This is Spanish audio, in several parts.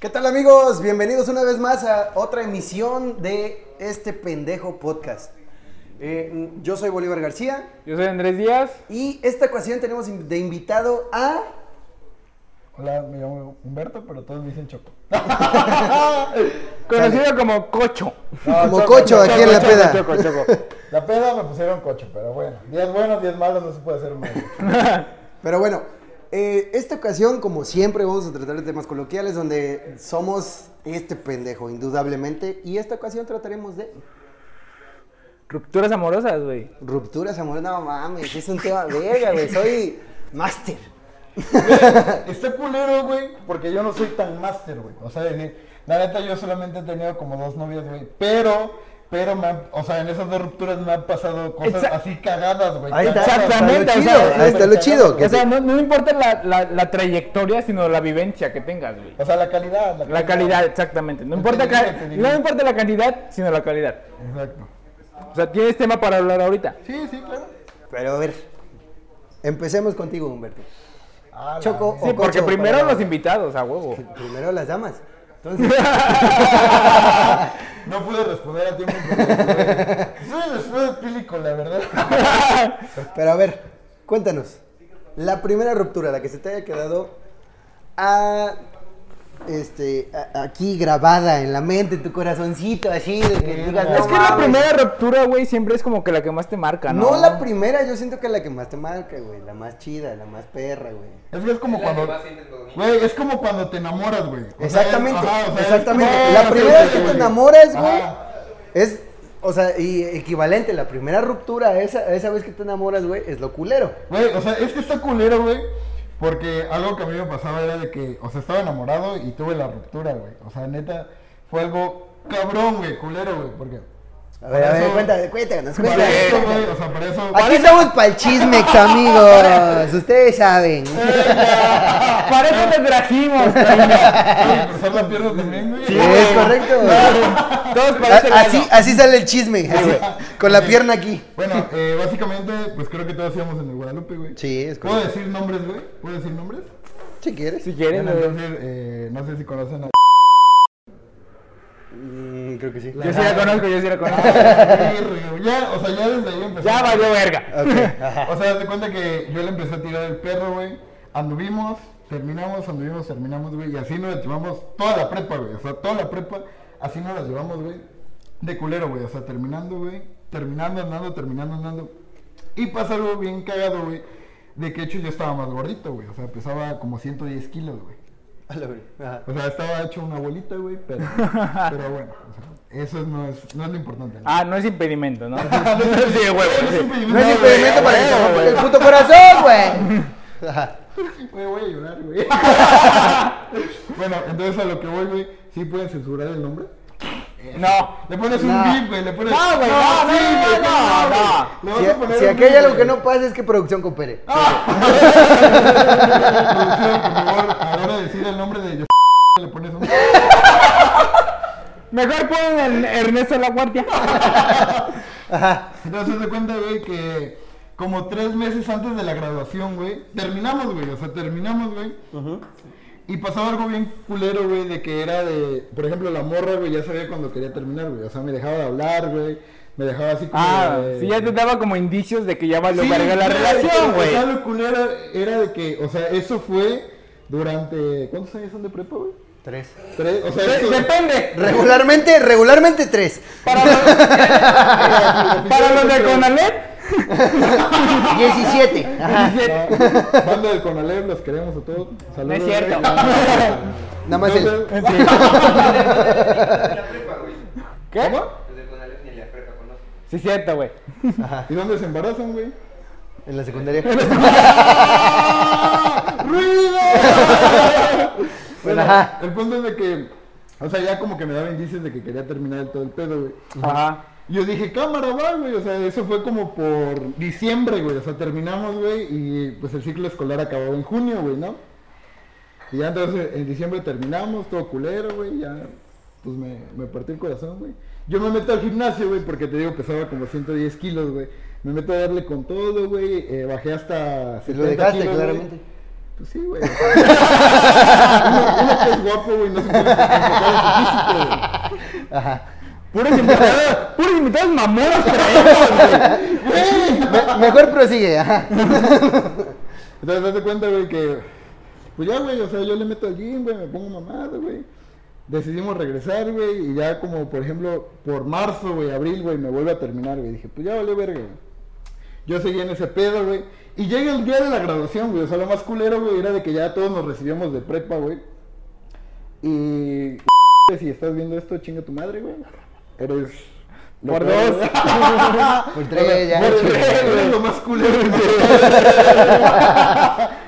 ¿Qué tal amigos? Bienvenidos una vez más a otra emisión de este pendejo podcast. Eh, yo soy Bolívar García Yo soy Andrés Díaz. y esta ocasión tenemos de invitado a... Hola, me llamo Humberto, pero todos me dicen Choco. Conocido como Cocho. Como Cocho aquí en la peda. Choco, Choco. La peda me pusieron coche, pero bueno. Días buenos, días malos, no se puede hacer mal. Pero bueno, eh, esta ocasión como siempre vamos a tratar de temas coloquiales donde somos este pendejo indudablemente y esta ocasión trataremos de Rupturas amorosas, güey. rupturas amor. No mames, es un tema verga, güey. Soy máster. Está culero, güey, porque yo no soy tan máster, güey. O sea, la neta yo solamente he tenido como dos novias, güey. Pero, pero me han, o sea, en esas dos rupturas me han pasado cosas así cagadas, güey. Ahí está, Cagadas, Exactamente, Ahí está lo chido, ahí está lo chido. que O sea, no, no importa la, la, la trayectoria, sino la vivencia que tengas, güey. O sea, la calidad. La calidad, exactamente. No importa, no importa la cantidad, sino la calidad. Exacto. O sea, tienes tema para hablar ahorita. Sí, sí, claro. Pero a ver, empecemos contigo, Humberto. Ah, la Choco. Sí, O porque Cocho primero para- los invitados, a huevo. Primero las damas. Entonces, No pude responder a tiempo. porque, después de pílico, la verdad. pero a ver, cuéntanos. La primera ruptura, la que se te haya quedado a, este, aquí grabada en la mente, en tu corazoncito, así, de que digas, es que la mames". primera ruptura, güey, siempre es como que la que más te marca, ¿no? No la primera, yo siento que la que más te marca, güey. La más chida, la más perra, güey. Es que es como cuando. Güey, es como cuando te enamoras, güey. O sea, es- Exactamente, ajá, o sea, es exactamente. la sí, primera vez que te enamoras, güey, es, o sea, y equivalente, la primera ruptura a esa, a esa vez que te enamoras, güey, es lo culero. Güey, o sea, es que está culero, güey. Porque algo que a mí me pasaba era de que, o sea, estaba enamorado y tuve la ruptura, güey. O sea, neta, fue algo cabrón, güey, culero, güey. Porque. A ver, a ver, cuéntanos, cuéntanos, cuéntanos. o sea, para eso. Aquí estamos para el chismex, amigos. Ustedes saben. Para eso te trajimos. Para cruzar la pierna también, güey. Sí, es correcto. Todos Así, así sale el chisme, con la pierna aquí. Bueno, eh, básicamente, pues creo que todos íbamos en el Guadalupe, güey. Sí, es ¿Puedo correcto. decir nombres, güey? ¿Puedo decir nombres? Si quieres. Si quieren, Bueno, entonces, eh, no sé si conocen a. Mm, creo que sí. Yo sí la conozco, yo sí la conozco. ya, o sea, ya desde ahí empezó. Ya valió verga. O sea, te cuenta que yo le empecé a tirar el perro, güey. Anduvimos, terminamos, anduvimos, terminamos, güey. Y así nos la llevamos toda la prepa, güey. O sea, toda la prepa, así nos la llevamos, güey. De culero, güey. O sea, terminando, güey. Terminando, andando, terminando, andando. Y pasa algo bien cagado, güey. De que hecho yo estaba más gordito, güey. O sea, pesaba como 110 kilos, güey. O sea, estaba hecho una bolita, güey. Pero, pero bueno, o sea, eso no es, no es lo importante. ¿no? Ah, no es impedimento, ¿no? no sí, güey. es sí. impedimento. No es impedimento güey, para güey, güey. el puto corazón, güey. Güey, voy a llorar, güey. bueno, entonces a lo que voy, güey, ¿sí pueden censurar el nombre? No. Le pones un beep, güey, le pones... No, güey, no, no, sí, no, güey, no, no. Le vas Si, a poner si un aquí hay algo que no pasa es que producción coopere. Producción, por favor, a la hora de decir el nombre de... Le pones un... Mejor ponen el Ernesto La Guardia. Entonces se cuenta, güey, que como tres meses antes de la graduación, güey, terminamos, güey, o sea, terminamos, güey. Y pasaba algo bien culero, güey, de que era de, por ejemplo, la morra, güey, ya sabía cuando quería terminar, güey. O sea, me dejaba de hablar, güey. Me dejaba así como Ah, de- sí, ya te daba como indicios de que ya valió Sí, verga la relación, O güey. sea, lo culero era de que, o sea, eso fue durante, ¿cuántos años son de prepa, güey? Tres. Tres, o sea, eso- Depende. Regularmente, regularmente tres. Para los, para los de Conalep, 17. Ajá. Ah, Banda del Conalep, los queremos a todos. Saludos. No es cierto. Nada más el. Entonces, la prepa, güey. ¿qué? ¿Cómo? Desde el Conalep ni la prepa conoce. Sí, cierto, güey. ¿Y dónde se embarazan, güey? En la secundaria. ¡Ruido! Bueno, ajá. El punto es de que, o sea, ya como que me daba indicios de que quería terminar todo el pedo, güey. Ajá. Yo dije, cámara, va, güey. O sea, eso fue como por diciembre, güey. O sea, terminamos, güey. Y pues el ciclo escolar acababa en junio, güey, ¿no? Y ya entonces en diciembre terminamos, todo culero, güey. Ya, pues me, me partí el corazón, güey. Yo me meto al gimnasio, güey, porque te digo, pesaba como 110 kilos, güey. Me meto a darle con todo, güey. eh, bajé hasta. Y lo 70 dejaste, kilos, güey. claramente. Pues sí, güey. uno, uno que es guapo, güey, no se puede enfocar en su físico, güey. Ajá. Puros invitados, puros invitados mamones traemos. Me- mejor prosigue, ajá. Entonces, date cuenta, güey, que. Pues ya, güey, o sea, yo le meto al gym, güey, me pongo mamado, güey. Decidimos regresar, güey, y ya como, por ejemplo, por marzo, güey, abril, güey, me vuelve a terminar, güey. Dije, pues ya valió verga, güey. Yo seguía en ese pedo, güey. Y llega el día de la graduación, güey. O sea, lo más culero, güey, era de que ya todos nos recibíamos de prepa, güey. Y. Si estás viendo esto, chinga tu madre, güey. Eres. lo Por peor, dos. Por tres, ya. Por tres, lo más culero.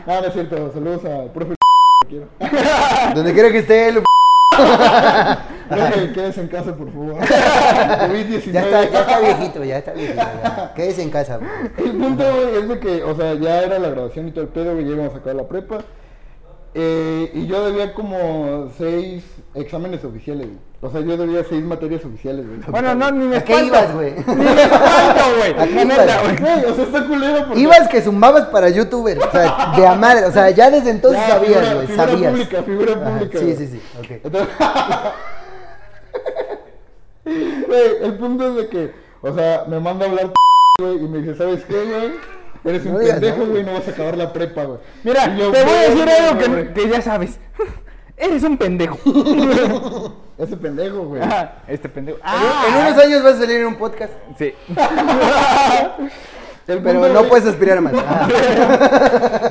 no, no es cierto. Saludos al profe. Quiero. Donde quiera que esté, el... Profe, quédese en casa, por favor. COVID-19. ya, está, ya está viejito, ya está viejito. Ya. Quédese en casa. El punto, es de que, o sea, ya era la graduación y todo el pedo, ya íbamos a acabar la prepa. Eh, y yo debía como seis exámenes oficiales, güey. O sea, yo debía seis materias oficiales, güey. Bueno, no, ni me ¿A qué ibas, güey? Ni me espanto, güey. ¿A qué ibas? güey. O sea, está culero porque... Ibas que zumbabas para youtuber, o sea, de a madre, o sea, ya desde entonces Ya, sabías, figura- güey, figura sabías. pública, figura Ajá, pública, Sí, güey. sí, sí, ok. Entonces, güey, el punto es de que, o sea, me manda a hablar, güey, y me dice, ¿sabes qué, güey? Eres un No pendejo, güey, no vas a acabar la prepa, güey. Mira, yo, te voy a decir "Verga, algo güey". que, que ya sabes. Eres un pendejo. Ese pendejo, güey. Este pendejo. En- Ah, En unos años vas a salir en un podcast, sí. El pero no güey- puedes aspirar a más. Ajá.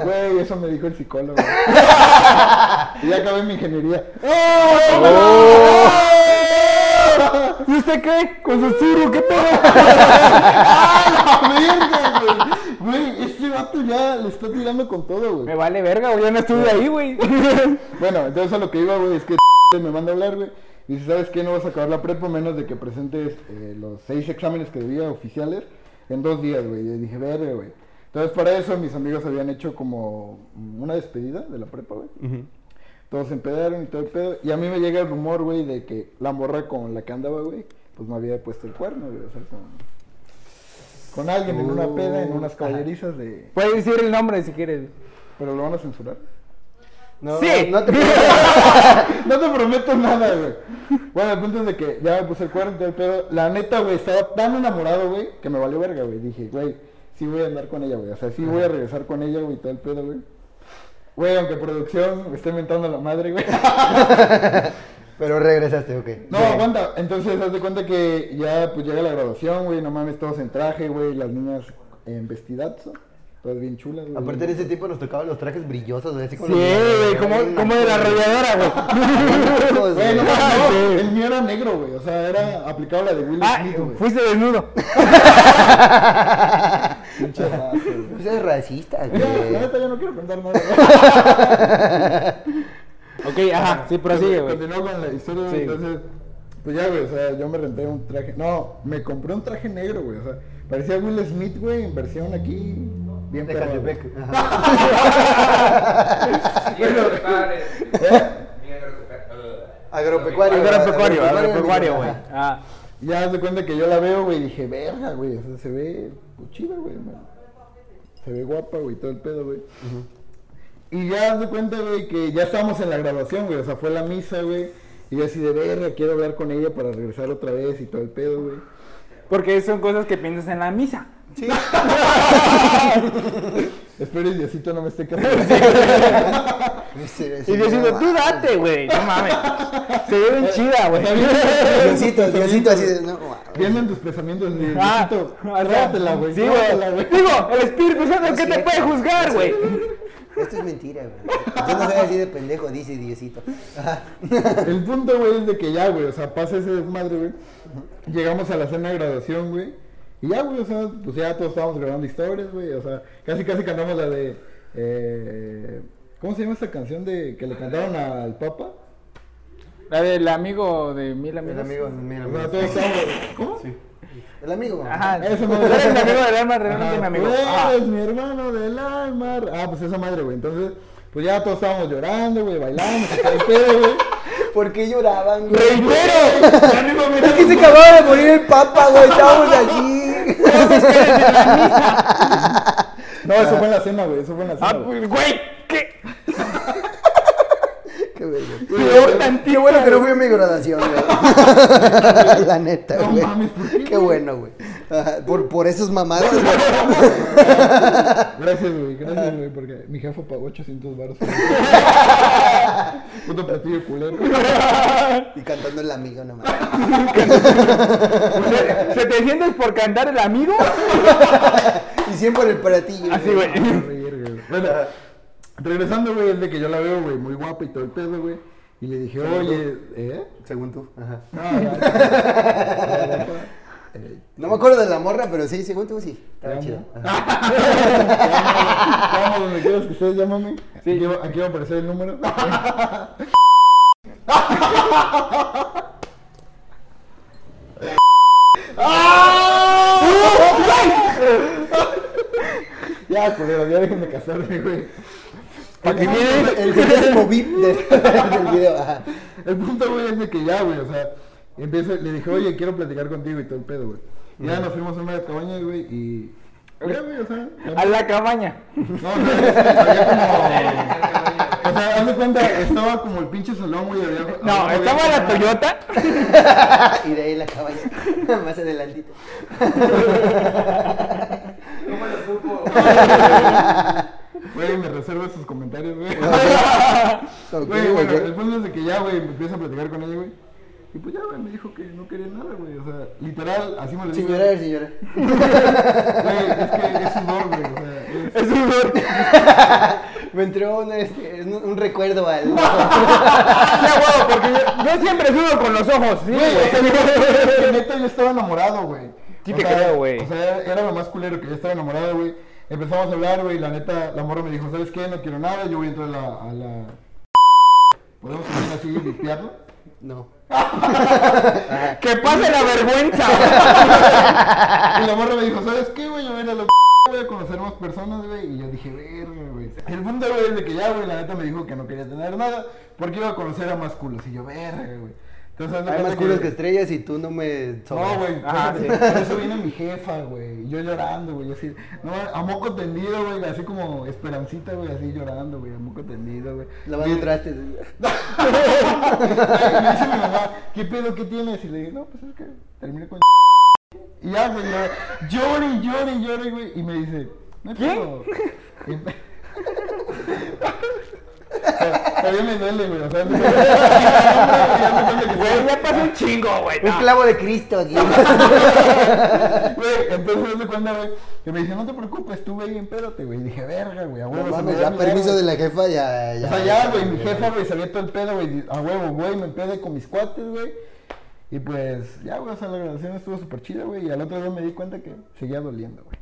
Güey, eso me dijo el psicólogo. y ya acabé mi ingeniería. ¿Y usted qué? Con su suru, ¿qué pedo? ¡Ah, la verga, güey! Güey, este vato ya le está tirando con todo, Me güey. vale verga, güey. Ya no estuve ahí, güey. Bueno, entonces a lo que iba, güey, es que me manda a hablar, güey. Y dice, ¿sabes qué? No vas a acabar la prepa menos de que presentes eh, los seis exámenes que debía oficiales en dos días, güey. Y dije, verga, güey. Entonces para eso mis amigos habían hecho como una despedida de la prepa, güey. Todos se empedaron y todo el pedo. Y a mí me llega el rumor, güey, de que la morra con la que andaba, güey, pues me había puesto el cuerno, güey. O sea, con, con alguien en una peda, en unas Uh, caballerizas de... Puedes decir el nombre si quieres. Pero lo van a censurar. No, Sí. no te No te prometo nada, güey. Bueno, el punto es de que ya me puse el cuerno y todo el pedo. La neta, güey, estaba tan enamorado, güey, que me valió verga, güey. Dije, güey, sí voy a andar con ella, güey. O sea, sí voy a regresar con ella, güey, todo el pedo, güey. Güey, aunque producción me esté inventando la madre, güey. Pero regresaste, ok. No, aguanta. Entonces, haz de cuenta que ya, pues llega la graduación, güey. No mames, todos en traje, güey. Las niñas en vestidazo. Todas bien chulas, güey. Aparte en ese tiempo nos tocaban los trajes brillosos, güey, así Sí, con los- güey, como, como de la arrolladora, güey. Güey, no, no, el mío era negro, güey. O sea, era aplicado la de Will Ah, Smith, güey. fuiste desnudo. Pinche. Pues eres racista, Ya, güey. neta, yo no quiero contar nada. Ok, ajá, sí, prosigue, güey. Continúo con la historia, Sí. entonces, pues ya, güey, o sea, yo me renté un traje, no, me compré un traje negro, güey, o sea, parecía Will Smith, güey, en versión aquí, bien De Catepec. Mi agropecuario. Agropecuario. Agropecuario. Güey. Ah, Ya haz de cuenta que yo la veo, güey, y dije, verga, güey, o sea, se ve pues, chida, güey, se ve guapa, güey, todo el pedo, güey. Y ya haz de cuenta, güey, que ya estábamos en la graduación, güey, o sea, fue la misa, güey, y yo así de verga, quiero hablar con ella para regresar otra vez y todo el pedo, güey. porque son cosas que piensas en la misa. Espero y Diosito no me esté casando. Y Diosito, tú date, güey. No mames. Se ve bien chida, güey. Diosito, Diosito así de. No. Viendo en tus pensamientos, de, Ah, Diosito, güey. Sí, güey. Digo, el Espíritu Santo, ¿qué te puede juzgar, güey? Esto es mentira, güey. Yo no soy así de pendejo, dice Diosito. El punto, güey, es de que ya, güey, o sea, pasa ese desmadre, güey. Llegamos a la cena de graduación, güey. Y ya, güey, o sea, pues ya todos estábamos grabando historias, güey. O sea, casi, casi cantamos la de. Eh, ¿Cómo se llama esta canción de que le cantaron al Papa? La del amigo de mil amigos. El amigo, O sea, todos estábamos. ¿Cómo? El amigo. Ajá. Eres mi amigo del alma, realmente mi amigo. Ah. eres mi hermano del alma. Ah, pues esa madre, güey. Entonces, pues ya todos estábamos llorando, güey, bailando, se cae el pedo, güey. ¿Por qué lloraban, güey? ¡Reitero! Es que se acababa de morir el papa, güey. Estábamos allí. No, eso fue en la cena, güey. Eso fue en la cena. Ah, güey. pues, güey, ¿qué? ¿Qué? Verga. Qué bueno que no fui a mi graduación, güey. La neta, No güey. mames, ¿por qué, bueno, güey. Por, por esos mamados, güey. Gracias, güey, gracias, güey, porque mi jefe pagó 800 baros. Puto platillo culero. Y cantando el amigo nomás. ¿Se, te sientes por cantar el amigo? Y siempre el platillo. Así, güey. Verga, güey. Bueno, regresando, güey, es de que yo la veo, güey, muy guapa y todo el pedo, güey. Y le dije, oye, ¿eh? Según tú. Ajá. No, No me acuerdo de la morra, pero sí, según tú sí. Estaba chido. Amo donde quieras que estés, llámame. Sí. Aquí, va- aquí va a aparecer el número. ya, culero, ya déjenme casarme, güey. Para que miren el centésimo VIP de- del video. Ajá. El punto, güey, es de que ya, güey, o sea, empiezo, le dije, oye, quiero platicar contigo y todo el pedo, güey. Y Ya nos fuimos a una cabaña, güey, y... Ya, güey, o sea... ya- A la cabaña. No, no, había como... O sea, haz de cuenta, estaba como el pinche salón, güey, había... No, había- estaba la Toyota. Y de ahí la cabaña. Más adelantito. ¿Cómo lo supo? Güey, me reservo esos comentarios, güey. Güey, bueno, el punto es de que ya, güey, me empiezo a platicar con ella, güey. Y pues ya, güey, me dijo que no quería nada, güey. O sea, literal, así me lo dijo. Señora, señora. Güey, es que es sudor, güey. O sea, es... Es un dolor. Me entró un, este, un, un recuerdo al. Ya, huevo, porque yo, yo siempre sudo con los ojos. Sí, Güey, o sea, güey. yo- que neta yo estaba enamorado, güey. Sí O te sea, creo, güey. O sea, era, lo más culero que yo estaba enamorado, güey. Empezamos a hablar, güey, y la neta, la morra me dijo, ¿sabes qué? No quiero nada, yo voy a entrar a la... A la... ¿Podemos salir así y limpiarlo? No. Que pase la vergüenza. Y la morra me dijo, ¿sabes qué, güey? Yo voy a ir a la voy a conocer más personas, güey. Y yo dije, verga, güey. El punto, güey, es de que ya, güey, la neta me dijo que no quería tener nada porque iba a conocer a más culos. Y yo, verga, güey. Entonces, Hay más culos que estrellas y tú no me sobras. No, güey, por eso- por eso viene mi jefa, güey, yo llorando, güey, así, no, a moco tendido, güey, así como esperancita, güey, así llorando, güey, a moco tendido, güey. Lavando trastes. Me dice mi mamá, ¿qué pedo, qué tienes? Y le digo, no, pues es que terminé con Y ya, güey, llore, llore, llore, güey, y me dice, no hay ¿Quién? pedo". Y me- Todavía me duele, güey, o sea, me- Güey, ya pasó un chingo, güey. Un no. clavo de Cristo aquí. Güey, entonces me cuenta, güey, que me dice, no te preocupes, tú ve y empédate, güey. Y dije, verga, güey, a No huevo. se me mames, ya mi permiso verga". de la jefa, ya. ya O sea, ya, güey, mi jefa, güey, sabía todo el pedo, güey, a huevo, güey, me empedé con mis cuates, güey. Y pues, ya, güey, o sea, la grabación estuvo súper chida, güey, y al otro día me di cuenta que seguía doliendo, güey.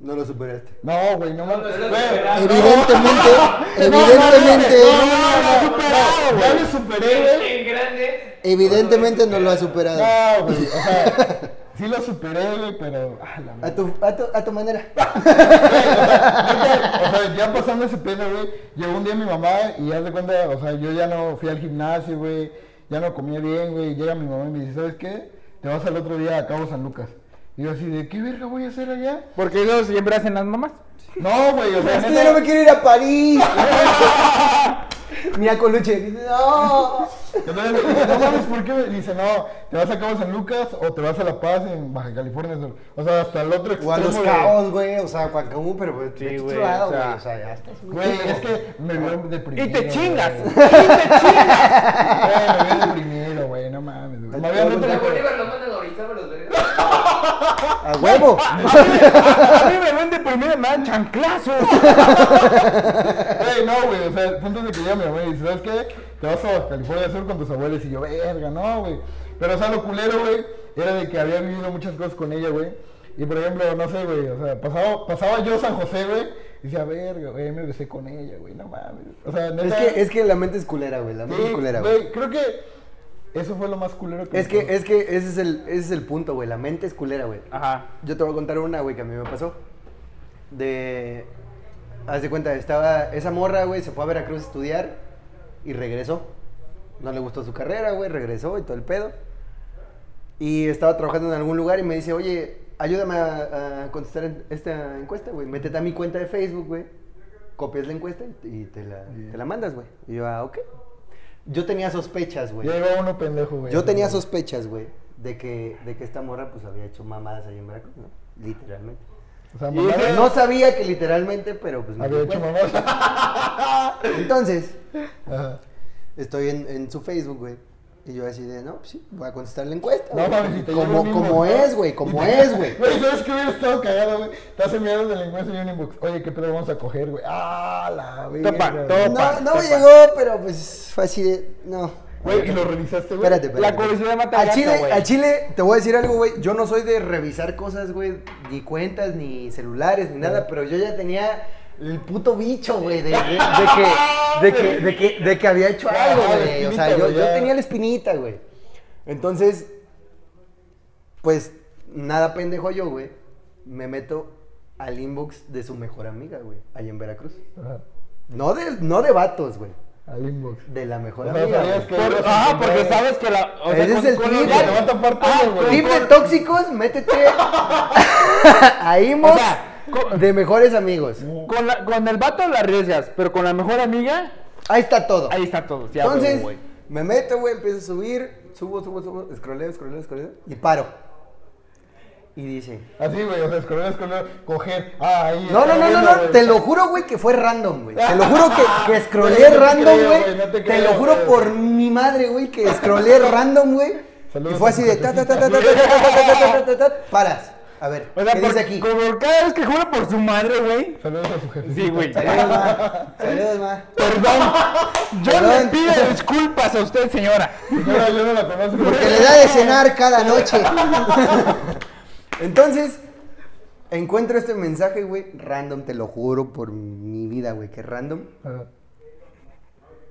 No lo superaste. No, güey, no mames. superaste. Evidentemente, No, evidentemente, no, no, no, no, no. Ya lo superé, güey. En grande. evidentemente no lo ha superado. No, güey, o sea, sí lo superé, güey, pero. ah, la A tu, a tu, a tu manera. O sea, ya pasando ese pedo, güey, llegó un día mi mamá y haz de cuenta, o sea, yo ya no fui al gimnasio, güey, ya no comía bien, güey, llega mi mamá y me dice, ¿sabes qué? Te vas al otro día a Cabo San Lucas. Y yo así de, ¿qué verga voy a hacer allá? Porque ellos siempre hacen las mamás. No, güey, o sea, Es que yo no me quiero ir a París. Ni a Coluche. Dice, no. Entonces, no mames, ¿por qué? Dice, no, te vas a Cabo San Lucas o te vas a La Paz en Baja California Sur. O sea, hasta el otro O a extremo. los cabos, güey. O sea, Cancún, pero pues, Sí, güey, o sea- güey. O sea, ya estás. Güey, es que me veo deprimido. Y te chingas. Y te chingas. Güey, me veo deprimido, güey, no mames, güey. Me había roto Los. A huevo. A mí, a mí me ven deprimido y me dan chanclazos. Güey, no, güey, o sea, el punto es de que ya mi mamá dice, ¿sabes qué? Te vas a California Sur con tus abuelos y yo, verga, no, güey. Pero, o sea, lo culero, güey, era de que había vivido muchas cosas con ella, güey. Y, por ejemplo, no sé, güey, o sea, pasaba, pasaba yo San José, güey, y decía, verga, güey, me besé con ella, güey, no mames. O sea, Es neta... que, es que la mente es culera, güey. La mente es sí, culera, güey. güey, creo que eso fue lo más culero que Es me que, pasó. es que ese es el, ese es el punto, güey. La mente es culera, güey. Ajá. Yo te voy a contar una, güey, que a mí me pasó. De. Haz de cuenta, estaba. Esa morra, güey, se fue a Veracruz a estudiar y regresó. No le gustó su carrera, güey, regresó y todo el pedo. Y estaba trabajando en algún lugar y me dice, oye, ayúdame a, a contestar esta encuesta, güey. Métete a mi cuenta de Facebook, güey. copias la encuesta y te la, te la mandas, güey. Y yo, ah, ok. Yo tenía sospechas, güey. Iba uno pendejo, güey. Yo tenía sospechas, güey, de que, de que esta morra pues había hecho mamadas ahí en Veracruz, ¿no? Literalmente. O sea, mamá, ese- No sabía que literalmente, pero pues me había hecho mamá. Entonces, Ajá. estoy en, en su Facebook, güey. Y yo así de, no, pues sí, voy a contestar la encuesta. No güey. mames, si como, como ¿no? es, güey, como te- es, güey. Güey, ¿sabes qué hubiera estado cagado, güey? Estás enviando de la encuesta y un inbox. Oye, ¿qué pedo vamos a coger, güey? Ah, la verga. Topa, güey. topa. No, no me Topa. llegó, pero pues fue así de, no. Güey, ¿y lo revisaste, güey? Espérate, espérate. La curiosidad mata al chile, güey. al chile, te voy a decir algo, güey. Yo no soy de revisar cosas, güey, ni cuentas, ni celulares, ni nada, pero yo ya tenía el puto bicho, güey, de, de- de que, de, que, de, que, de que había hecho algo, güey. O sea, yo, yo tenía la espinita, güey. Entonces, pues, nada pendejo yo, güey. Me meto al inbox de su mejor amiga, güey, allá en Veracruz. Ajá. No de, no de vatos, güey. Al inbox. De la mejor O sea, amiga. sabías güey. que Por- ibas a ajá, encontrar- porque sabes que la. O sea, Ese es el tip, Ah, güey. Tip de tóxicos, métete a inbox O sea, co- de mejores amigos. Con, la- con el vato la arriesgas, pero con la mejor amiga, Ahí está todo. ahí está todo. Entonces, güey. me meto, güey, empiezo a subir, subo, subo, subo, escroleo, escroleo, escroleo, y paro. Y dice, Así, güey, o sea, escroler, escroler, coger. Ah, ahí. no, no, no, no, no, te lo juro, güey, que fue random, güey. Te lo juro que, que scrollé random, güey. te lo juro por mi madre, güey, que scrollé random, güey. Y fue así de ta, ta, ta, ta, ta, jefecita. ta, ta, ta, ta, ta, ta, ta, ta, paras. A ver, O sea, ¿qué por- dice aquí? como cada vez que jura por su madre, güey. Saludos a su jefe. Sí, güey. Saludos, ma. Saludos, ma. Perdón. Yo Perdón. le pido disculpas a usted, señora. Señora, yo no la conozco. Porque le da de cenar cada noche. Entonces, encuentro este mensaje, güey, random, te lo juro por mi vida, güey, que random. Ajá.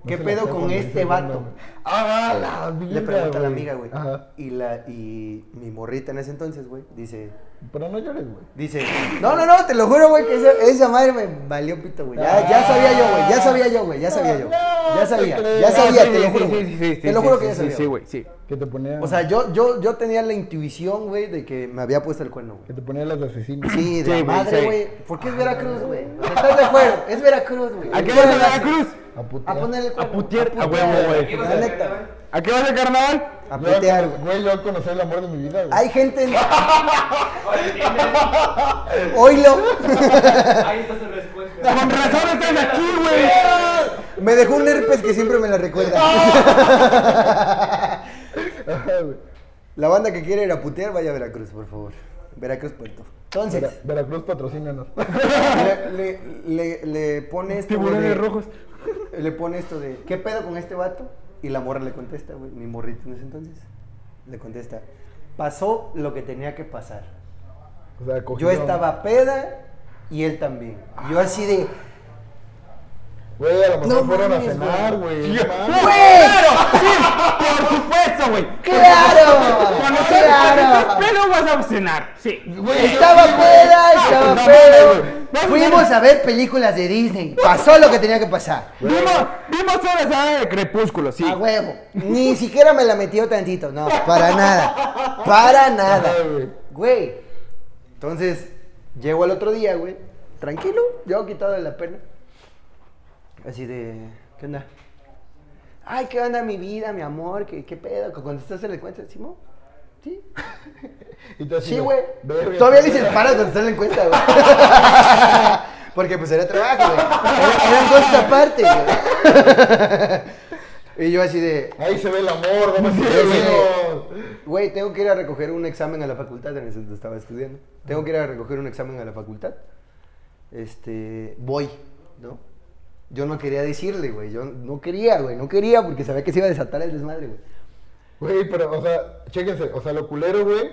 ¿Qué No pedo con este vato? Ah, la vida, Le pregunta a la amiga, güey. Y la y mi morrita en ese entonces, güey, dice Pero no llores, güey. dice, "No, no, no, te lo juro, güey, que esa, esa madre me valió pito, güey. Ya, ya sabía yo, güey, ya sabía yo, güey, ya sabía yo. Ya sabía, ya sabía, Sí, te lo sí, juro. sí, güey. sí, sí, Te lo sí, juro sí, que ya sí, sabía. Sí, güey. güey, sí. Que te ponía. O sea, yo, yo, yo tenía la intuición, güey, de que me había puesto el cuerno, güey. Que te ponía las asesinas. Sí, de Sí, la güey, madre, sí. güey. ¿Por qué es Veracruz, güey? O sea, ¿Estás de acuerdo? Es Veracruz, güey. ¿A qué vas a Veracruz? A putear. A poner el cuerno. A putear, a putear, huevo, güey. ¿Qué La vas a neta. hacer, ¿A qué vas a carnaval? A Yo, putear, güey. Güey, yo conocí el amor de mi vida, güey. Hay gente en... Oílo. Ahí está su respuesta. Con razón estás aquí, güey. Me dejó un herpes que siempre me la recuerda. La banda que quiere ir a putear, vaya a Veracruz, por favor. Veracruz Puerto. Entonces, Vera- Veracruz patrocínanos. le, le, le, le pone esto. Tiburones de- rojos. Le pone esto de, ¿qué pedo con este vato? Y la morra le contesta, güey, mi morrito en ese entonces. Le contesta, pasó lo que tenía que pasar. O sea, Yo estaba peda y él también. Yo así de, Güey, a lo mejor No fueron mames, a cenar, güey. güey. ¡Claro! ¡Sí! ¡Por supuesto, güey! ¡Claro! Cuando ¡Claro! pedo vas a cenar. Sí. Güey, Estaba peda, estaba no pedo. Fuimos a ver películas de Disney. Pasó lo que tenía que pasar. Vimos, vimos toda la saga de Crepúsculo, sí. A huevo. Ni siquiera me la metió tantito. No, para nada. Para nada. Güey. Entonces, llego al otro día, güey. Tranquilo, yo quitado de la pena. Así de, ¿qué onda? Ay, ¿qué onda mi vida, mi amor? ¿Qué, qué pedo? Cuando estás en la encuesta, ¿Simón? ¿Sí? Y tú así Sí, güey. Todavía le el paro cuando está en la encuesta, güey. Porque pues era trabajo, güey. Era, eran cosas aparte, güey. Y yo así de, Ahí se ve el amor, vamos a. Güey, tengo que ir a recoger un examen a la facultad, en ese entonces estaba estudiando. Tengo que ir a recoger un examen a la facultad. Este, voy, ¿no? Yo no quería decirle, güey. Yo no quería, güey. No quería porque sabía que se iba a desatar el desmadre, güey. Güey, pero, o sea, chéquense, o sea, lo culero, güey,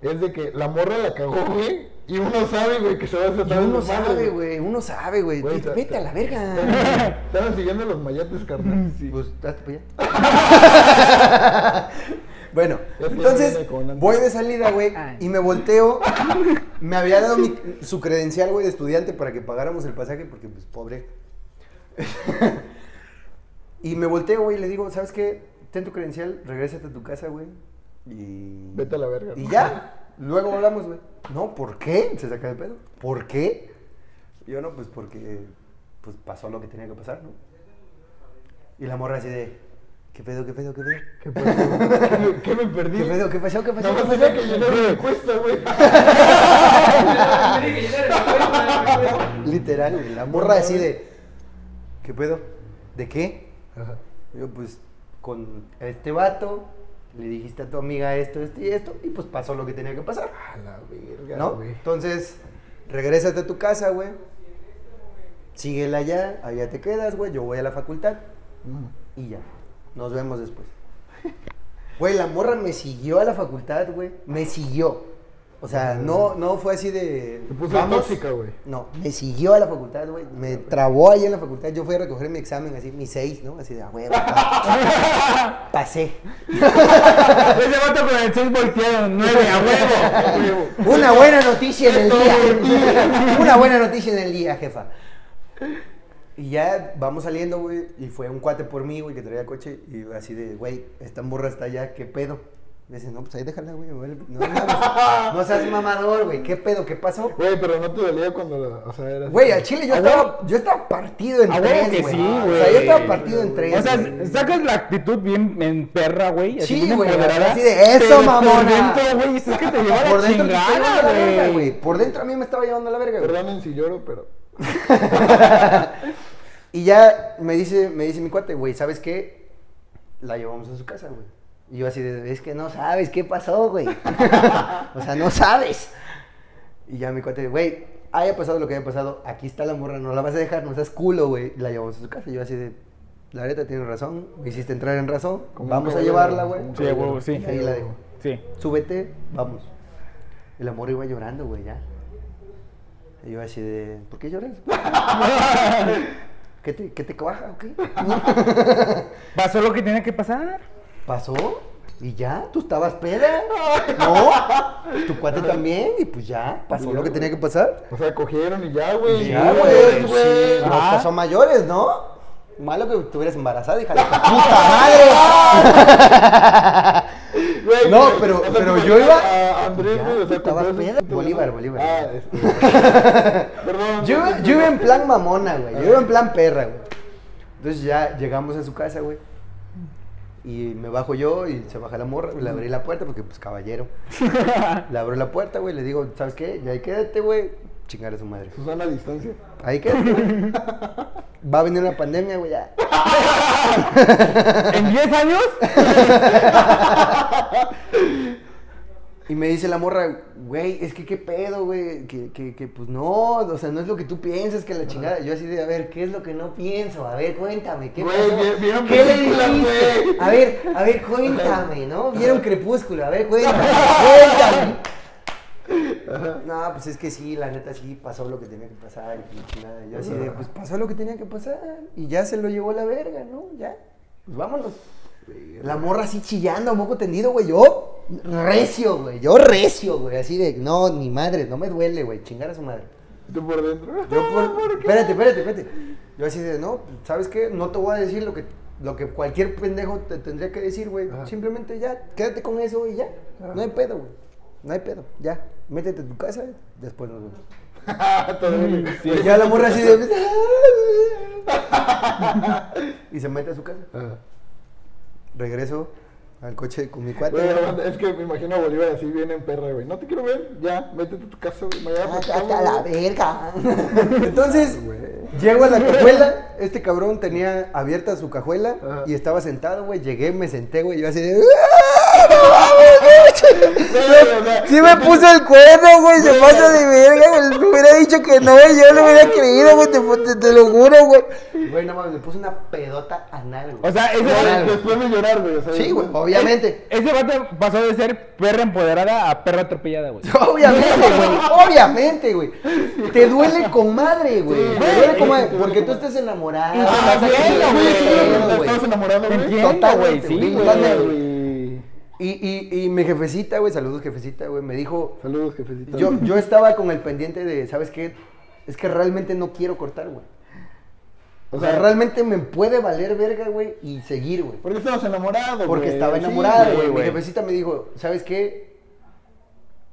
es de que la morra la cagó, güey, y uno sabe, güey, que se va a Y desatar el uno desmadre, sabe, güey. Uno sabe, güey. Vete a la verga. Estaban siguiendo los mayates, carnal. Pues, date para allá. bueno, entonces voy de salida, güey, y me volteo. Me había dado mi- su credencial, güey, de estudiante para que pagáramos el pasaje, porque, pues, pobre. y me volteo, güey, y le digo, ¿sabes qué? Ten tu credencial, regrésate a tu casa, güey. Y... Vete a la verga. Y ya, luego hablamos, güey. No, ¿por qué? Se saca de pedo. ¿Por qué? Y yo no, pues porque pues pasó lo que tenía que pasar, ¿no? Y la morra así de, ¿qué pedo, qué pedo, qué pedo? ¿Qué pasó? ¿Qué, me- qué me perdí? ¿Qué pedo, qué pasó, qué pasó? Nada qué más pasó? tenía que llenar una encuesta, güey. Tiene que llenar el encuesta. Literal, güey, la morra así de, ¿qué pedo? ¿De qué? Ajá. Yo, pues, con este vato, le dijiste a tu amiga esto, esto y esto, y pues pasó lo que tenía que pasar, A la verga, ¿no? güey. Entonces, regrésate a tu casa, güey. Síguela allá, allá te quedas, güey. Yo voy a la facultad Mm. y ya. Nos vemos después. Güey, la morra me siguió a la facultad, güey. Me siguió. O sea, no, no fue así de. Se puso "Vamos". tóxica, güey. No, me siguió a la facultad, güey. Me trabó ahí en la facultad. Yo fui a recoger mi examen, así, mi 6, ¿no? Así de, a huevo. pa- Pasé. Ese vato con el 6 volteado, 9 a huevo. Una buena noticia en el día. Una buena noticia en el día, jefa. Y ya vamos saliendo, güey. Y fue un cuate por mí, güey, que traía coche. Y así de, güey, esta morra está allá, ¿qué pedo? Me dice, no, pues ahí déjala, güey. No, mames, no seas mamador, güey. ¿Qué pedo? ¿Qué pasó? Güey, pero no te dolía cuando, la- o sea, era... Güey, al chile yo A estaba, yo estaba partido en A huevo tres, que güey. sí, O sea, yo estaba partido en tres. O sea, sacas la actitud bien en perra, güey. así Sí, güey, así de, "Eso, mamona". Por dentro, güey, es que te lleva por la dentro chingada, güey. Por dentro a mí me estaba llevando la verga, güey. Perdonen si lloro, pero... Y ya me dice, me dice mi cuate, güey, ¿sabes qué? La llevamos a su casa, güey. Y yo así de, es que no sabes qué pasó, güey. o sea, no sabes. Y ya mi cuate, güey, haya pasado lo que haya pasado, aquí está la morra, no la vas a dejar, no seas culo, güey. Y la llevamos a su casa. Y yo así de, la neta tienes razón, me hiciste entrar en razón, Como vamos a llevarla, güey. Sí, a huevo, sí. Y ahí la dejo. Sí. Súbete, vamos. Y la morra iba llorando, güey, ya. Y yo así de, ¿por qué lloras? ¿Qué te, qué te cuaja o qué? Pasó lo que tenía que pasar. ¿Pasó? ¿Y ya? ¿Tú estabas peda? ¿No? ¿Tu cuate también? Y pues ya, pasó lo que tenía que pasar. O sea, cogieron y ya, güey. Ya, güey, güey. No Ah. pasó mayores, ¿no? Malo que estuvieras embarazada, hija de puta madre. Güey, No, pero- pero yo iba- A Andrés, güey, o sea, estabas peda. Bolívar, Bolívar. Ah, este. Perdón. Yo, yo iba en plan mamona, güey. Yo iba en plan perra, güey. Entonces ya llegamos a su casa, güey. Y me bajo yo y se baja la morra. Le abrí la puerta porque, pues, caballero. Le abro la puerta, güey. Le digo, ¿sabes qué? Ya ahí quédate, güey. Chingar a su madre. Susana a distancia. Ahí quédate, güey. Va a venir una pandemia, güey, ya. ¿En 10 años? Y me dice la morra, güey, es que qué pedo, güey, que, que, que pues no, o sea, no es lo que tú piensas, que la chingada. Yo así de, a ver, ¿qué es lo que no pienso? A ver, cuéntame, ¿qué Güey, vieron ¿Qué le dijiste? A ver, a ver, cuéntame, ¿no? Vieron Crepúsculo, a ver, cuéntame, cuéntame. No, pues es que sí, la neta sí pasó lo que tenía que pasar y chingada. Yo así de, pues pasó lo que tenía que pasar y ya se lo llevó la verga, ¿no? Ya, pues vámonos. La morra así chillando, moco tendido, güey. Yo recio, güey. Yo recio, güey. Así de, no, ni madre, no me duele, güey. Chingar a su madre. ¿Tú por dentro? Yo por... Espérate, espérate, espérate. Yo así de, no, ¿sabes qué? No te voy a decir lo que, lo que cualquier pendejo te tendría que decir, güey. Simplemente ya, quédate con eso y ya. No hay pedo, güey. No hay pedo. Ya, métete a tu casa, después nos vemos. Y ya la morra así de... y se mete a su casa. Ajá. Regreso al coche con mi cuate. Es que me imagino a Bolívar así bien en perra, güey. No te quiero ver, ya, métete a tu casa, güey. Mañana Ah, a la verga. Entonces, llego a la cajuela. Este cabrón tenía abierta su cajuela Ajá. y estaba sentado, güey. Llegué, me senté, güey. Yo así de. ¡Ah, Sí me puso el cuerno, güey. Se pasa de verga, güey. Me hubiera dicho que no, yo lo hubiera creído, güey. Te, te- te lo juro, güey. Güey, no mames, me puso una pedota anal, güey. O sea, ese Después- vato, Después de llorar, güey. o sea, Sí, güey, obviamente. ese vato pasó de ser perra empoderada a perra atropellada, güey. Obviamente, güey. Obviamente, güey. Te duele con madre, güey. Sí, Te duele con madre. Porque tú estás enamorado. Te estás aquí, güey, sí, güey. Y, y, y mi jefecita, güey, saludos jefecita, güey, me dijo, Saludos, jefecita. yo, yo estaba con el pendiente de, ¿sabes qué? Es que realmente no quiero cortar, güey. O sea, realmente me puede valer verga, güey, y seguir, güey. Porque estabas enamorado, güey. Porque estaba Sí, enamorada, güey. Mi jefecita me dijo, ¿sabes qué?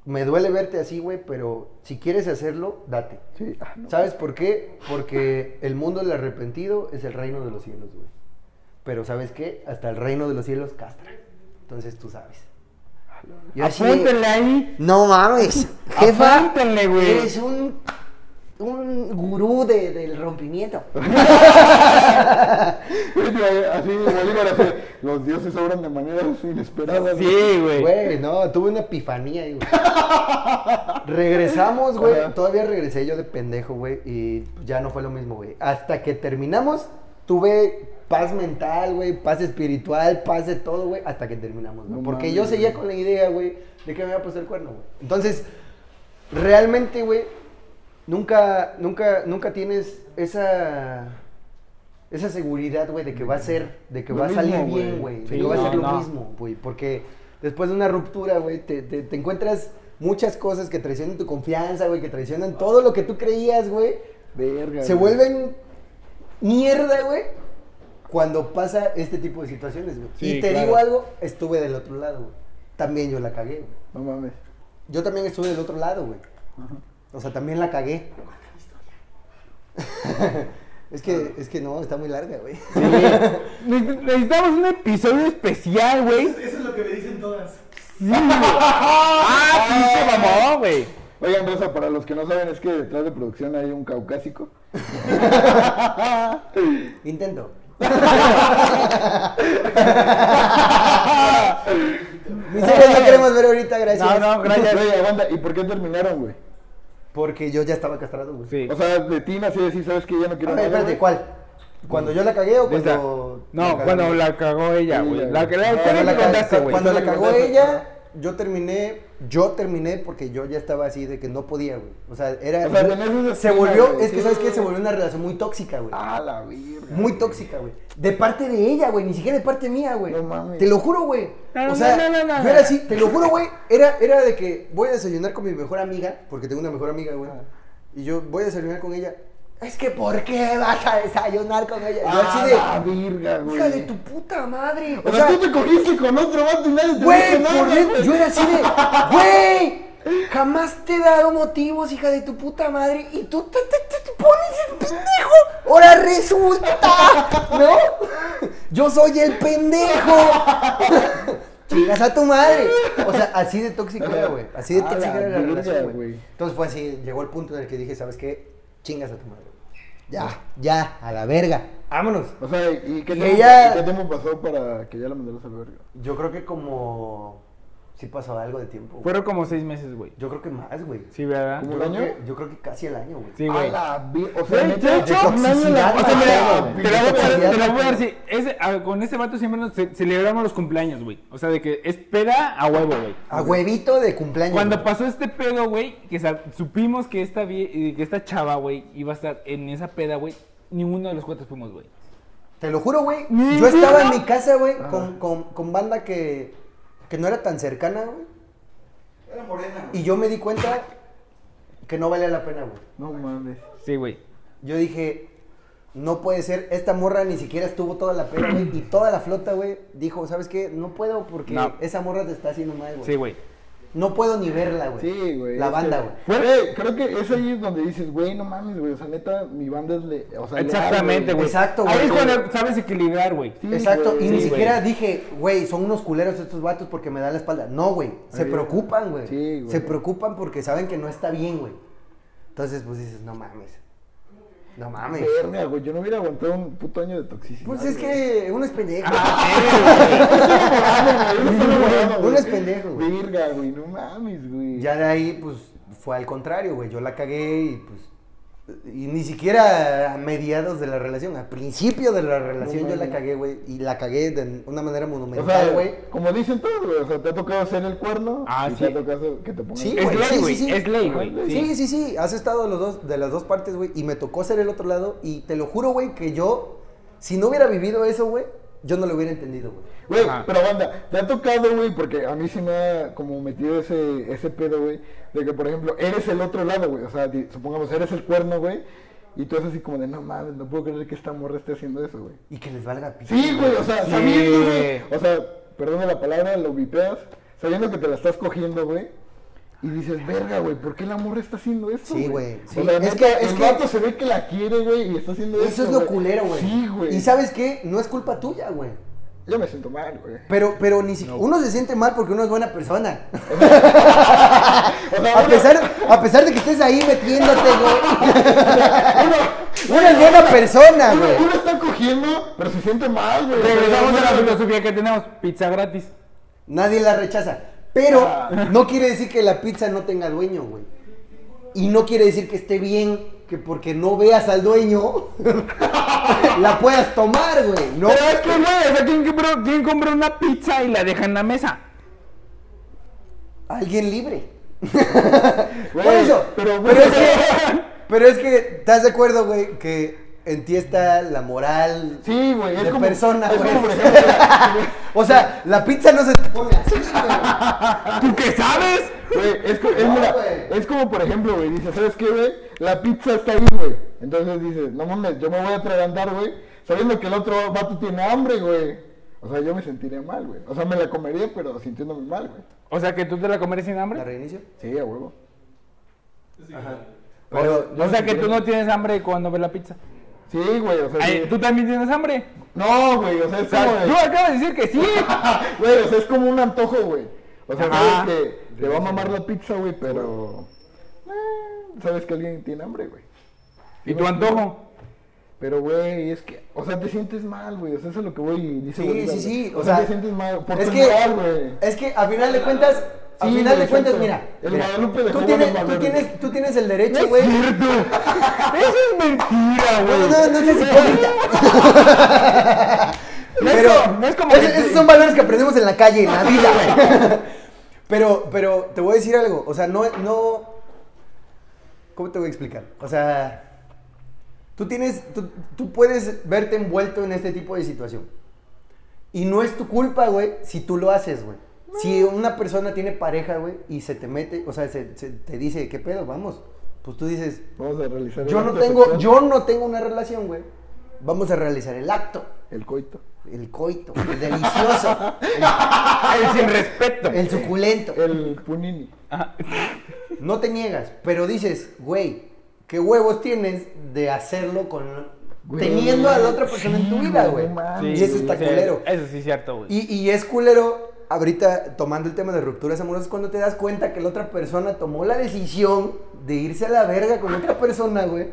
me duele verte así, güey, pero si quieres hacerlo, date. Sí, ah, no. ¿Sabes por qué? Porque el mundo del arrepentido es el reino de los cielos, güey. Pero ¿sabes qué? Hasta el reino de los cielos castra. Entonces tú sabes. Yo así ahí. No mames, jefa. Apúntenle, güey. Eres un, un gurú de- del rompimiento. Así, Bolívar, así, los dioses obran de maneras inesperadas. Sí, güey. Güey, no, tuve una epifanía güey. Regresamos, güey. Todavía regresé yo de pendejo, güey. Y ya no fue lo mismo, güey. Hasta que terminamos, tuve paz mental, güey. Paz espiritual, paz de todo, güey. Hasta que terminamos. No Porque yo seguía güey. con la idea, güey, de que me iba a pasar el cuerno, güey. Entonces, realmente, güey, nunca, nunca, nunca tienes esa. Esa seguridad, güey, de que va a ser, de que Lo va a salir bien, güey. De que va a no, ser lo no. mismo, güey. Porque después de una ruptura, güey, te, te- te encuentras muchas cosas que traicionan tu confianza, güey, que traicionan todo lo que tú creías, güey. Verga. Se vuelven mierda, güey, cuando pasa este tipo de situaciones, güey. Sí, y te claro. digo algo, estuve del otro lado, güey. También yo la cagué, güey. No mames. Yo también estuve del otro lado, güey. O sea, también la cagué. es que, es que no, está muy larga, güey. Sí. Ne- Necesitamos un episodio especial, güey. Eso es lo que me dicen todas. Sí, güey. Ah, pinche mamón, güey. Oigan, Rosa, para los que no saben, es que detrás de producción hay un caucásico. Intento. Mis hijos no queremos ver ahorita, gracias. No, no, gracias. Oye, aguanta, ¿y por qué terminaron, güey? Porque yo ya estaba castrado, güey. Sí. O sea, de ti nací decir, ¿sabes que Ya no A quiero ver, nada, espérate? ¿cuál? ¿Cuando yo la cagué o Esta. cuando.? No, cuando la cagó ella, güey. La que la historia la, contaste, güey. cuando la cagó ella, yo terminé, yo terminé porque yo ya estaba así de que no podía, güey. O sea, era. O sea, se volvió, güey. es que sabes que se volvió una relación muy tóxica, güey. Ah, la virga. Muy tóxica, güey. De parte de ella, güey, ni siquiera de parte mía, güey. No mames. Te lo juro, güey. No, no, o sea, no, no, no, yo era así, te lo juro, güey. Era, era de que voy a desayunar con mi mejor amiga, porque tengo una mejor amiga, güey. Y yo voy a desayunar con ella. Es que, ¿por qué vas a desayunar con ella? Yo Ah, así de. la virga, güey. Hija de tu puta madre. O sea, tú te cogiste con otro vato y nadie te Güey, dijo nada, güey. yo era así de, güey, jamás te he dado motivos, hija de tu puta madre, y tú te, te- te- te pones el pendejo. Ahora resulta, ¿no? Yo soy el pendejo. Chingas a tu madre. O sea, así de tóxico era, güey. Así de A tóxica la era la relación, güey. Entonces fue así, llegó el punto en el que dije, ¿sabes qué? Chingas a tu madre. Ya, ya, a la verga. Vámonos. O sea, ¿y qué Y tiempo, ella- qué tiempo pasó para que ya la mandaras al verga? Yo creo que como... Sí pasó algo de tiempo. güey. Fueron como seis meses, güey. Yo creo que más, güey. Sí, ¿verdad? ¿Un creo, año? que, yo creo que casi el año, güey. Sí, A güey. la vi- O sea, De- de hecho, un año la- toxicidad, O sea, mira, güey. te la voy a decir. Ese- a- con este vato siempre nos ce- celebramos los cumpleaños, güey. O sea, de que es peda a huevo, güey. A huevito de cumpleaños. Cuando güey. pasó este pedo, güey, que supimos que esta, vie- eh, que esta chava, güey, iba a estar en esa peda, güey, ninguno de los cuatro fuimos, güey. Te lo juro, güey. Yo estaba en mi casa, güey, con, con, con banda que, que no era tan cercana, güey. Era morena. Y yo me di cuenta que no valía la pena, güey. No mames. Sí, güey. Yo dije, no puede ser, esta morra ni siquiera estuvo toda la peda, güey. Y toda la flota, güey, dijo, ¿sabes qué? No puedo porque No. esa morra te está haciendo mal, güey. Sí, güey. No puedo ni verla, güey. Sí, güey. La banda, que- güey. Creo que es ahí donde dices, güey, no mames, güey. O sea, neta, mi banda es le. O sea, Exactamente, güey. Exacto, Ahí güey. es cuando sabes equilibrar, güey. Sí, Exacto, y ni siquiera dije, güey, son unos culeros estos vatos porque me dan la espalda. No, güey, se preocupan, güey. Sí, güey. Se preocupan porque saben que no está bien, güey. Entonces, pues dices, no mames. No mames. Verga, güey. Yo no hubiera aguantado un puto año de toxicidad. Pues es que uno es pendejo. Ah, güey, uno es pendejo, güey. Verga, güey. No mames, güey. Ya de ahí, pues, fue al contrario, güey. Yo la cagué y, pues, y ni siquiera a mediados de la relación, a principio de la relación No yo la cagué, güey. Y la cagué de una manera O monumental, sea, güey. como dicen todos, güey. O sea, te ha tocado hacer el cuerno. Ah, y sí. te ha tocado que te pongan. Sí, Es güey, ley, sí, güey. sí, sí. Es ley, güey. Sí, sí, sí, has estado de, los dos, de las dos partes, güey, y me tocó ser el otro lado, y te lo juro, güey, que yo, si no hubiera vivido eso, güey, yo no lo hubiera entendido, güey. Güey, pero banda, te ha tocado, güey, porque a mí sí me ha como metido ese, ese pedo, güey, de que, por ejemplo, eres el otro lado, güey, o sea, di- supongamos, eres el cuerno, güey, y tú es así como de, no mames, no puedo creer que esta morra esté haciendo eso, güey. Y que les valga pito. Sí, güey, o sea, Sí. sabiendo, güey, o sea, perdone la palabra, lo vipeas, sabiendo que te la estás cogiendo, güey, Y dices, verga, güey, ¿por qué la morra está haciendo esto? Sí, güey, sí. O sea, Es que- es el que- vato se ve que la quiere, güey, y está haciendo esto. Eso es lo culero, güey. Sí, güey. Y sabes qué? No es culpa tuya, güey. Yo me siento mal, güey. Pero, pero ni siquiera. Uno se siente mal porque uno es buena persona. O sea, A pesar, a pesar de que estés ahí metiéndote, güey. Uno es buena persona, güey. uno está cogiendo, pero se siente mal, güey. Regresamos a la filosofía que tenemos, pizza gratis. Nadie la rechaza. Pero no quiere decir que la pizza no tenga dueño, güey. Y no quiere decir que esté bien que porque no veas al dueño la puedas tomar, güey. No. Pero es que, güey, o sea, ¿quién compró, quién compró una pizza y la deja en la mesa? Alguien libre. Por eso. pero, Pero, güey, es que. Pero es que, ¿estás de acuerdo, güey? Que en ti está la moral Sí, güey, es de como... persona, güey. O sea, la pizza no se te pone así, güey. ¿Tú qué sabes? Güey, es, co- es, No, mira, güey. es como por ejemplo, güey, dices, ¿sabes qué, güey? La pizza está ahí, güey. Entonces dices, no mames, yo me voy a atragantar, güey, sabiendo que el otro vato tiene hambre, güey. O sea, yo me sentiría mal, güey. O sea, me la comería, pero sintiéndome mal, güey. O sea, que tú te la comeres sin ¿La hambre. reinicio? Sí, a huevo. Pero, O sea, que tú no tienes hambre cuando ves la pizza. Sí, güey, o sea, Ay, sí. ¿Tú también tienes hambre? No, güey, o sea, es O sea, como... de- tú acabas de decir que sí. Güey, o sea, es como un antojo, güey. O sea, Ajá. sabes que te va a mamar la pizza, güey, pero... eh, sabes que alguien tiene hambre, güey. ¿Y tu antojo? Pero, güey, es que, o sea, te sientes mal, güey. O sea, eso es lo que voy y dice Sí, sí, sí, güey. o sea, te sientes mal. Por es tu que, güey. es que a final de cuentas, a Sí, final de cuentas, mira, El mira, Guadalupe dejó tú, tienes, tú, tienes, tú tienes el derecho, güey. cierto. Eso es mentira, No, güey. no, no hipócrita. No es Pero como- no es como ese- que- esos son valores que aprendemos en la calle, en la vida, güey. Pero, pero te voy a decir algo. O sea, no, no. ¿Cómo te voy a explicar? O sea, tú tienes, tú, tú puedes verte envuelto en este tipo de situación. Y no es tu culpa, güey, si tú lo haces, güey. Si una persona tiene pareja, güey, y se te mete, o sea, se, se te dice, ¿qué pedo? Vamos. Pues tú dices, Vamos a realizar yo el no acto tengo, sexual, yo no tengo una relación, güey. Vamos a realizar el acto, El coito. el coito, el delicioso, El sin respeto. el, suculento. El punini. No te niegas, pero dices, güey, ¿qué huevos tienes de hacerlo con Güey, teniendo a la otra persona en tu sí, vida, güey, mames. y eso está sí, culero. Eso sí es cierto, güey. Y, y es culero, ahorita tomando el tema de rupturas amorosas, cuando te das cuenta que la otra persona tomó la decisión de irse a la verga con otra persona, güey,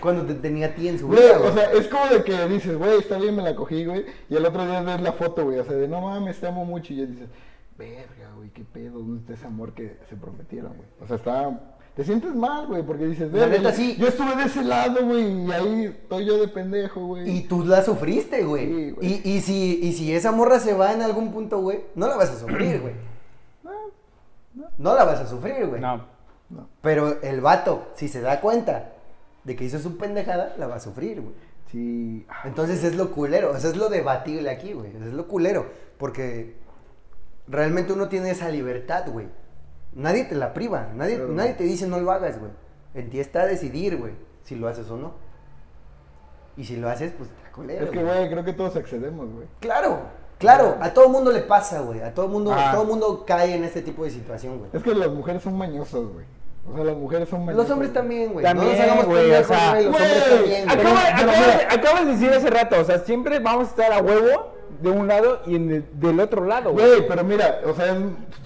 cuando te tenía a ti en su vida, güey. o sea, es como de que dices, güey, está bien, me la cogí, güey. Y el otro día ves la foto, güey. O sea, de no mames, te amo mucho. Y ya dices, verga, güey, qué pedo, ¿dónde está ese amor que se prometieron, güey? O sea, está. Te sientes mal, güey, porque dices, La neta, yo- sí. Yo estuve de ese lado, güey, y ahí estoy yo de pendejo, güey. Y tú la sufriste, güey. Sí, y, y, si, y si esa morra se va en algún punto, güey, no la vas a sufrir, güey. No la vas a sufrir, güey. No. Pero el vato, si se da cuenta de que hizo su pendejada, la va a sufrir, güey. Sí. Entonces es lo culero, o sea, es lo debatible aquí, güey. Es lo culero, porque realmente uno tiene esa libertad, güey. Nadie te la priva, nadie, Claro. nadie te dice no lo hagas, güey. En ti está decidir, güey, si lo haces o no. Y si lo haces, pues está culero. Es que, güey, creo que todos accedemos, güey. Claro, claro, a todo mundo le pasa, güey. A todo mundo, Ah. todo mundo cae en este tipo de situación, güey. Es que las mujeres son mañosas, güey. O sea, las mujeres son mañosas. Los hombres también, güey. También, no nos hagamos güey, pendejos, o sea, güey. Los güey, hombres también, acabas, acabas de decir hace rato, o sea, siempre vamos a estar a huevo de un lado y en el- del otro lado, güey. Güey, pero mira, o sea, es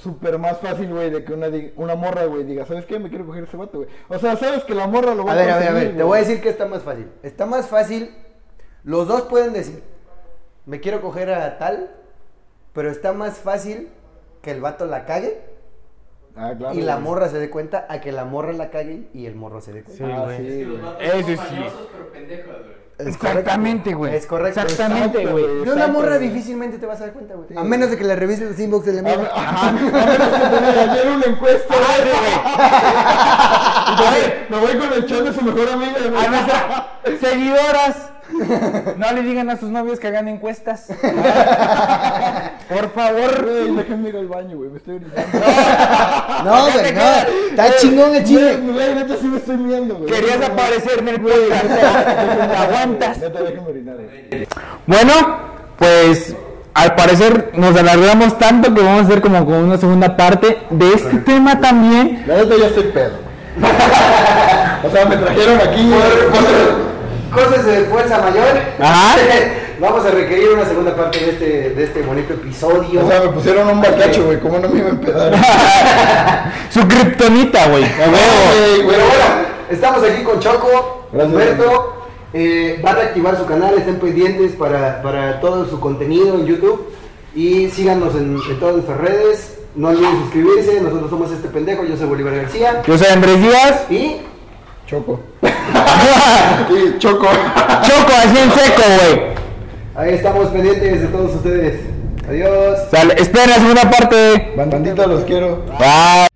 súper más fácil, güey, de que una, una morra, güey, diga, ¿sabes qué? Me quiero coger ese vato, güey. O sea, sabes que la morra lo va A a ver, a ver, a ver, te voy a decir que está más fácil. Está más fácil, los dos pueden decir, me quiero coger a tal, pero está más fácil que el vato la cague Ah, claro. y la güey. morra se dé cuenta a que la morra la cague y el morro se dé cuenta. Sí, Ah, güey. sí, Es que los vatos Eso son sí. pero pendejos, güey. Es Exactamente, güey. Es correcto. Exactamente, güey. De una morra difícilmente te vas a dar cuenta, güey. Sí, a menos de que le revises los inbox del A, amigo. a- a menos que te ayer una encuesta, Ah, güey. Me voy con el chat de su mejor amiga, güey. A nuestras seguidoras, no le digan a sus novios que hagan encuestas. Por favor. Güey, déjenme ir al baño, güey, me estoy orinando. No, güey, no. Está chingón el chisme. Güey, neta sí me estoy miando, güey. Querías No, no, aparecer en el podcast. no, ¿Te aguantas? Neta, déjenme orinar, güey. Bueno, pues al parecer nos alargamos tanto que vamos a hacer como con una segunda parte de este tema también. La neta ya estoy pedo. o sea, me trajeron aquí. Cosas de fuerza mayor. Ajá. Vamos a requerir una segunda parte de este, de este bonito episodio. O sea, me pusieron un bacacho, güey. ¿Cómo no me iba a empedar? Su kriptonita, güey. Pero bueno, estamos aquí con Choco, Gracias, Humberto. eh, va a reactivar su canal, estén pendientes para, para todo su contenido en YouTube. Y síganos en, en todas nuestras redes. No olviden suscribirse. Nosotros somos este pendejo. Yo soy Bolívar García. Yo soy Andrés Díaz. Y Choco. Choco. Choco, así en seco, güey. ahí estamos pendientes de todos ustedes. Adiós. Sale, esperen la segunda parte. Bandita, los quiero. Bye.